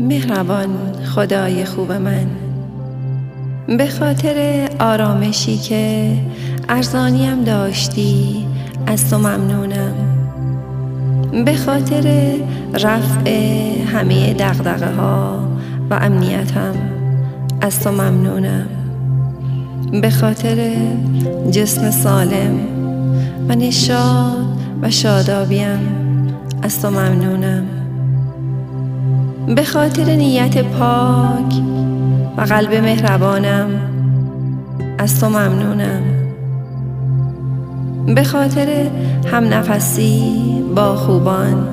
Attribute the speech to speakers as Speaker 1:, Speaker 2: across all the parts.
Speaker 1: مهربان خدای خوب من. به خاطر آرامشی که ارزانیم داشتی از تو ممنونم. به خاطر رفع همه دقدقه ها و امنیتم از تو ممنونم. به خاطر جسم سالم و نشاد و شادابیم. از تو ممنونم. به خاطر نیت پاک و قلب مهربانم. از تو ممنونم. به خاطر هم نفسی با خوبان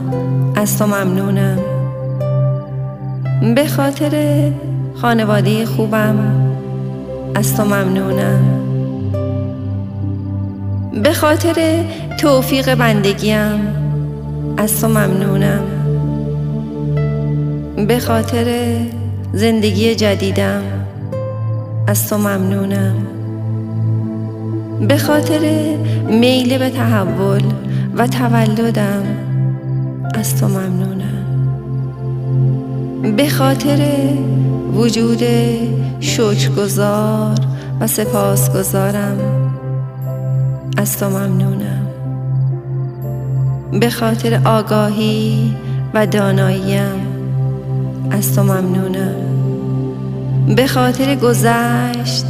Speaker 1: از تو ممنونم. به خاطر خانواده خوبم. از تو ممنونم. به خاطر توفیق بندگیم از تو ممنونم. به خاطر زندگی جدیدم از تو ممنونم. به خاطر میل به تحول و تولدم از تو ممنونم. به خاطر وجود شکرگزار و سپاسگزارم. از تو ممنونم. به خاطر آگاهی و داناییم از تو ممنونم. به خاطر گذشت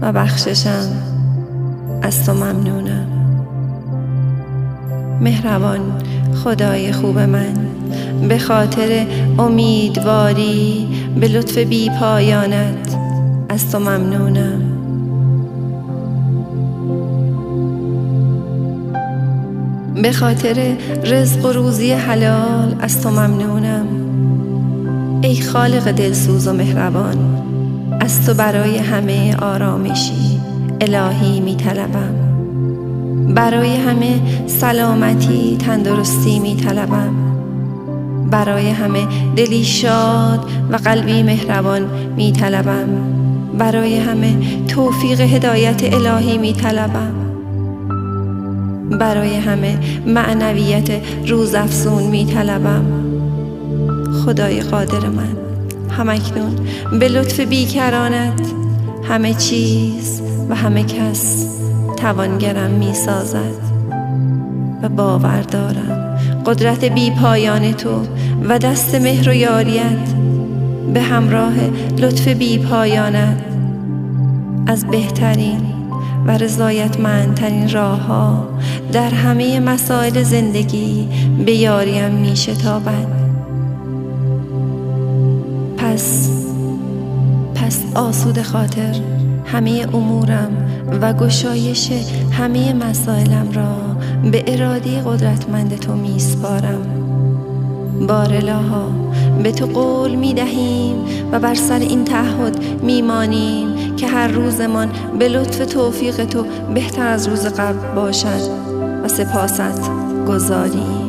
Speaker 1: و بخششم از تو ممنونم. مهربان خدای خوب من به خاطر امیدواری به لطف بی پایانت از تو ممنونم. به خاطر رزق و روزی حلال از تو ممنونم. ای خالق دلسوز و مهربان از تو برای همه آرامشی الهی می طلبم برای همه سلامتی تندرستی می طلبم برای همه دلی شاد و قلبی مهربان می طلبم برای همه توفیق هدایت الهی می طلبم برای همه معنویت روزافزون می طلبم خدای قادر من همکنون به لطف بیکرانت همه چیز و همه کس توانگرم می سازد و باور دارم قدرت بی پایان تو و دست مهر و یاریت به همراه لطف بی پایانت. از بهترین و رضایتمندترین راه ها در همه مسائل زندگی به یاریم می شتابد پس پس آسود خاطر همه امورم و گشایش همه مسائلم را به اراده قدرتمند تو میسپارم بارلاها به تو قول می دهیم و بر سر این تعهد میمانیم که هر روزمان به لطف توفیق تو بهتر از روز قبل باشد و سپاست گذاریم.